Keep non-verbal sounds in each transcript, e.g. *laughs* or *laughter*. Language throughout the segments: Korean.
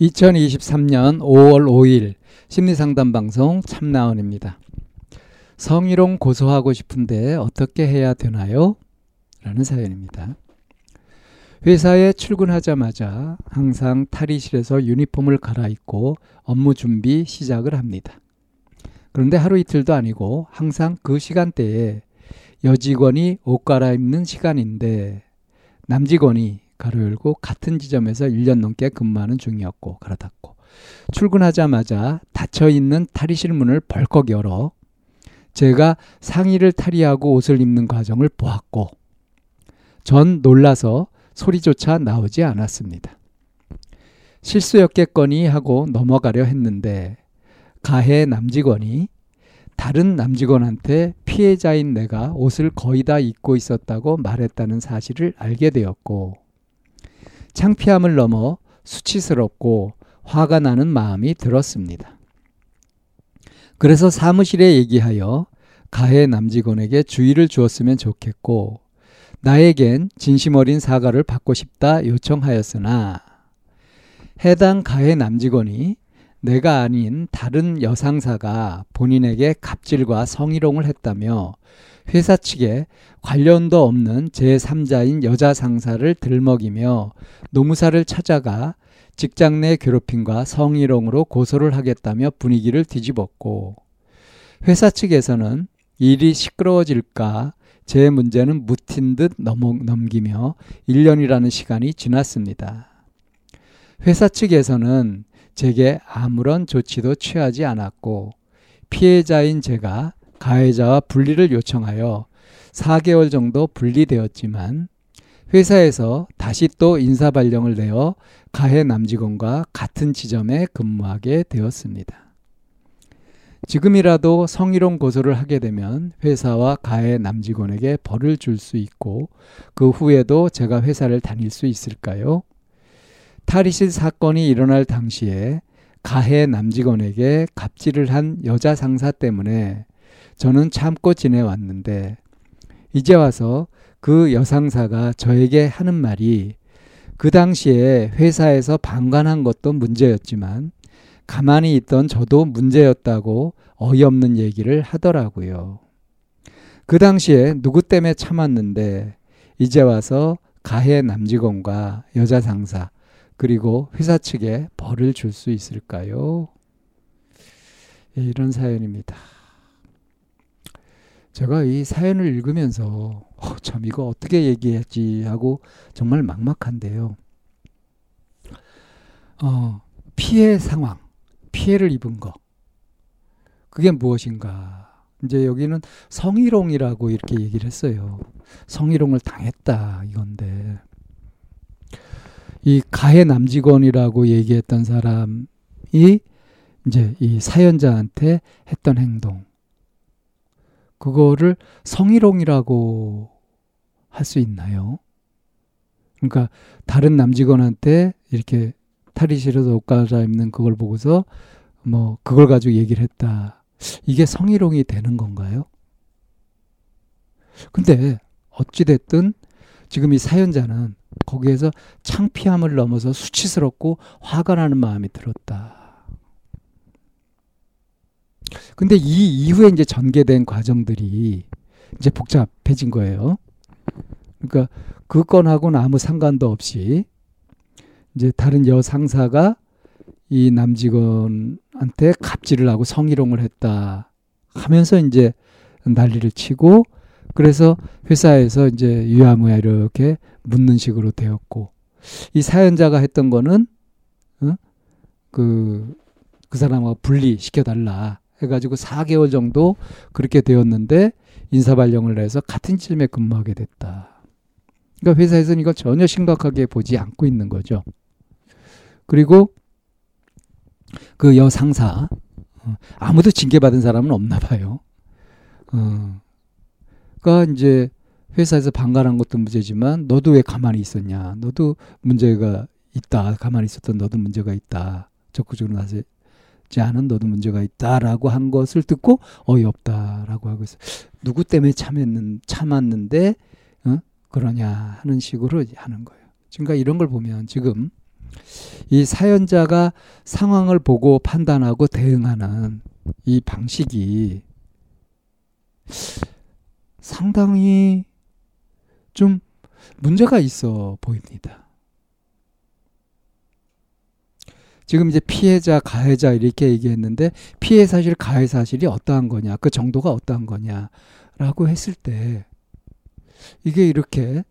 2023년 5월 5일 심리상담 방송 참나원입니다. 성희롱 고소하고 싶은데 어떻게 해야 되나요? 라는 사연입니다. 회사에 출근하자마자 항상 탈의실에서 유니폼을 갈아입고 업무 준비 시작을 합니다. 그런데 하루 이틀도 아니고 항상 그 시간대에 여직원이 옷 갈아입는 시간인데 남직원이 가로 열고 같은 지점에서 1년 넘게 근무하는 중이었고 가로 닫고 출근하자마자 닫혀 있는 탈의실 문을 벌컥 열어 제가 상의를 탈의하고 옷을 입는 과정을 보았고 전 놀라서 소리조차 나오지 않았습니다. 실수였겠거니 하고 넘어가려 했는데 가해 남직원이 다른 남직원한테 피해자인 내가 옷을 거의 다 입고 있었다고 말했다는 사실을 알게 되었고 창피함을 넘어 수치스럽고 화가 나는 마음이 들었습니다. 그래서 사무실에 얘기하여 가해 남직원에게 주의를 주었으면 좋겠고 나에겐 진심 어린 사과를 받고 싶다 요청하였으나 해당 가해 남직원이 내가 아닌 다른 여상사가 본인에게 갑질과 성희롱을 했다며 회사 측에 관련도 없는 제3자인 여자 상사를 들먹이며 노무사를 찾아가 직장 내 괴롭힘과 성희롱으로 고소를 하겠다며 분위기를 뒤집었고 회사 측에서는 일이 시끄러워질까 제 문제는 묻힌 듯 넘기며 1년이라는 시간이 지났습니다. 회사 측에서는 제게 아무런 조치도 취하지 않았고 피해자인 제가 가해자와 분리를 요청하여 4개월 정도 분리되었지만 회사에서 다시 또 인사발령을 내어 가해 남직원과 같은 지점에 근무하게 되었습니다. 지금이라도 성희롱 고소를 하게 되면 회사와 가해 남직원에게 벌을 줄 수 있고 그 후에도 제가 회사를 다닐 수 있을까요? 탈의실 사건이 일어날 당시에 가해 남직원에게 갑질을 한 여자 상사 때문에 저는 참고 지내왔는데 이제 와서 그 여상사가 저에게 하는 말이 그 당시에 회사에서 방관한 것도 문제였지만 가만히 있던 저도 문제였다고 어이없는 얘기를 하더라고요. 그 당시에 누구 때문에 참았는데 이제 와서 가해 남직원과 여자 상사 그리고 회사 측에 벌을 줄 수 있을까요? 예, 이런 사연입니다. 제가 이 사연을 읽으면서 어, 참 이거 어떻게 얘기했지 하고 정말 막막한데요. 어, 피해 상황, 피해를 입은 거. 그게 무엇인가? 이제 여기는 성희롱이라고 이렇게 얘기를 했어요. 성희롱을 당했다 이건데 이 가해 남직원이라고 얘기했던 사람이 이제 이 사연자한테 했던 행동 그거를 성희롱이라고 할 수 있나요? 그러니까 다른 남직원한테 이렇게 탈의실에서 옷 갈아입는 그걸 보고서 뭐 그걸 가지고 얘기를 했다. 이게 성희롱이 되는 건가요? 근데 어찌됐든 지금 이 사연자는 거기에서 창피함을 넘어서 수치스럽고 화가 나는 마음이 들었다. 근데 이 이후에 이제 전개된 과정들이 이제 복잡해진 거예요. 그러니까 그 건하고는 아무 상관도 없이 이제 다른 여 상사가 이 남직원한테 갑질을 하고 성희롱을 했다 하면서 이제 난리를 치고 그래서 회사에서 이제 유야무야 이렇게 묻는 식으로 되었고 이 사연자가 했던 거는 어? 그, 그 사람하고 분리시켜 달라 해가지고 4개월 정도 그렇게 되었는데 인사발령을 내서 같은 팀에 근무하게 됐다. 그러니까 회사에서는 이걸 전혀 심각하게 보지 않고 있는 거죠. 그리고 그 여상사 어, 아무도 징계받은 사람은 없나 봐요. 어. 그러니까 이제 회사에서 반갈한 것도 문제지만 너도 왜 가만히 있었냐. 너도 문제가 있다. 가만히 있었던 너도 문제가 있다. 적극적으로 나서지 않은 너도 문제가 있다라고 한 것을 듣고 어이없다라고 하고 있어. 누구 때문에 참았는 참았는데 어? 그러냐 하는 식으로 하는 거예요. 그러니까 이런 걸 보면 지금 이 사연자가 상황을 보고 판단하고 대응하는 이 방식이 상당히 좀 문제가 있어 보입니다. 지금 이제 피해자, 가해자 이렇게 얘기했는데 피해 사실, 가해 사실이 어떠한 거냐, 그 정도가 어떠한 거냐라고 했을 때 이게 이렇게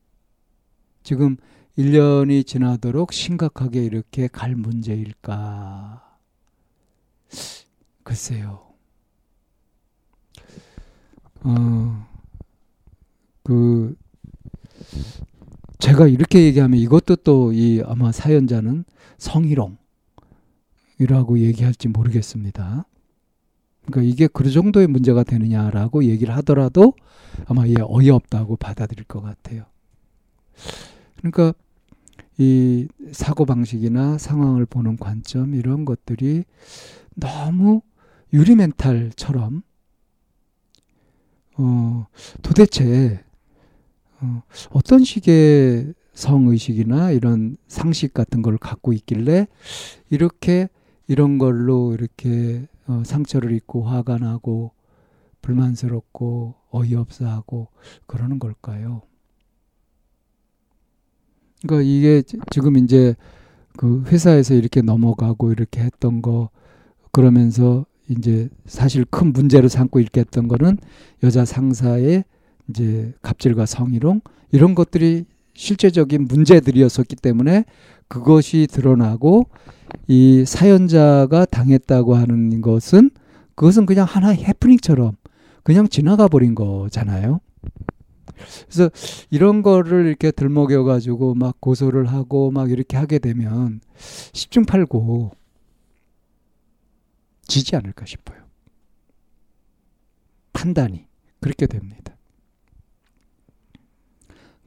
지금 1년이 지나도록 심각하게 이렇게 갈 문제일까? 글쎄요. 어, 그, 제가 이렇게 얘기하면 이것도 또 이 아마 사연자는 성희롱이라고 얘기할지 모르겠습니다. 그러니까 이게 그 정도의 문제가 되느냐라고 얘기를 하더라도 아마 얘 어이없다고 받아들일 것 같아요. 그러니까 이 사고 방식이나 상황을 보는 관점 이런 것들이 너무 유리 멘탈처럼 어 도대체 어, 어떤 식의 성의식이나 이런 상식 같은 걸 갖고 있길래 이렇게 이런 걸로 이렇게 어, 상처를 입고 화가 나고 불만스럽고 어이없어 하고 그러는 걸까요? 그러니까 이게 지금 이제 그 회사에서 이렇게 넘어가고 이렇게 했던 거 그러면서 이제 사실 큰 문제로 삼고 이렇게 했던 거는 여자 상사의 이제 갑질과 성희롱 이런 것들이 실제적인 문제들이었었기 때문에 그것이 드러나고 이 사연자가 당했다고 하는 것은 그것은 그냥 하나의 해프닝처럼 그냥 지나가 버린 거잖아요. 그래서 이런 거를 이렇게 들먹여 가지고 막 고소를 하고 막 이렇게 하게 되면 십중팔구 지지 않을까 싶어요. 판단이 그렇게 됩니다.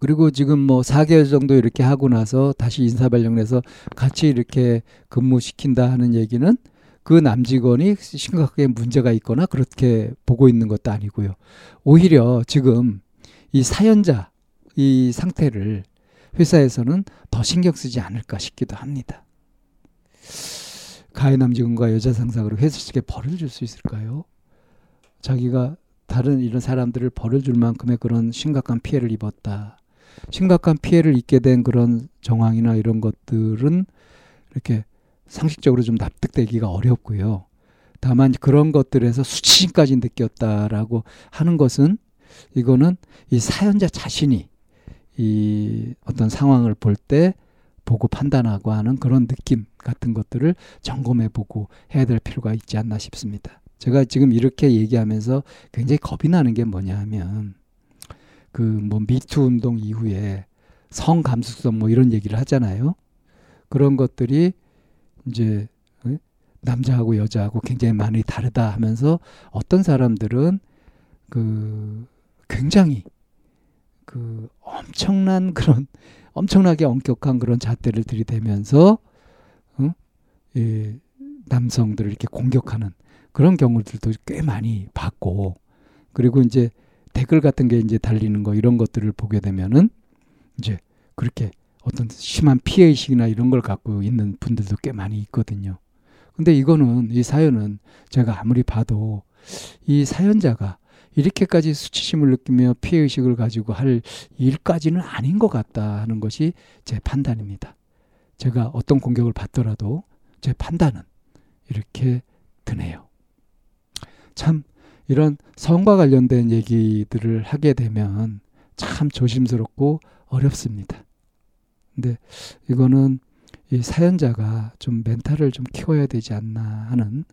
그리고 지금 뭐 4개월 정도 이렇게 하고 나서 다시 인사 발령내서 같이 이렇게 근무시킨다 하는 얘기는 그 남직원이 심각하게 문제가 있거나 그렇게 보고 있는 것도 아니고요. 오히려 지금 이 사연자 이 상태를 회사에서는 더 신경 쓰지 않을까 싶기도 합니다. 가해 남직원과 여자 상사로 회사 측에 벌을 줄 수 있을까요? 자기가 다른 이런 사람들을 벌을 줄 만큼의 그런 심각한 피해를 입었다. 심각한 피해를 입게 된 그런 정황이나 이런 것들은 이렇게 상식적으로 좀 납득되기가 어렵고요. 다만 그런 것들에서 수치심까지 느꼈다라고 하는 것은 이거는 이 사연자 자신이 이 어떤 상황을 볼 때 보고 판단하고 하는 그런 느낌 같은 것들을 점검해 보고 해야 될 필요가 있지 않나 싶습니다. 제가 지금 이렇게 얘기하면서 굉장히 겁이 나는 게 뭐냐 하면 그 뭐 미투 운동 이후에 성 감수성 뭐 이런 얘기를 하잖아요. 그런 것들이 이제 남자하고 여자하고 굉장히 많이 다르다 하면서 어떤 사람들은 그 굉장히 그 엄청난 *laughs* 그런 엄청나게 엄격한 그런 잣대를 들이대면서 어? 이 남성들을 이렇게 공격하는 그런 경우들도 꽤 많이 봤고 그리고 이제 댓글 같은 게 이제 달리는 거 이런 것들을 보게 되면은 이제 그렇게 어떤 심한 피해 의식이나 이런 걸 갖고 있는 분들도 꽤 많이 있거든요. 근데 이거는 이 사연은 제가 아무리 봐도 이 사연자가 이렇게까지 수치심을 느끼며 피해 의식을 가지고 할 일까지는 아닌 것 같다 하는 것이 제 판단입니다. 제가 어떤 공격을 받더라도 제 판단은 이렇게 드네요. 참 이런 성과 관련된 얘기들을 하게 되면 참 조심스럽고 어렵습니다. 근데 이거는 이 사연자가 좀 멘탈을 좀 키워야 되지 않나 하는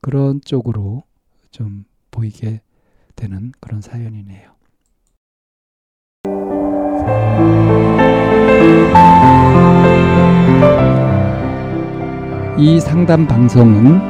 그런 쪽으로 좀 보이게 되는 그런 사연이네요. 이 상담 방송은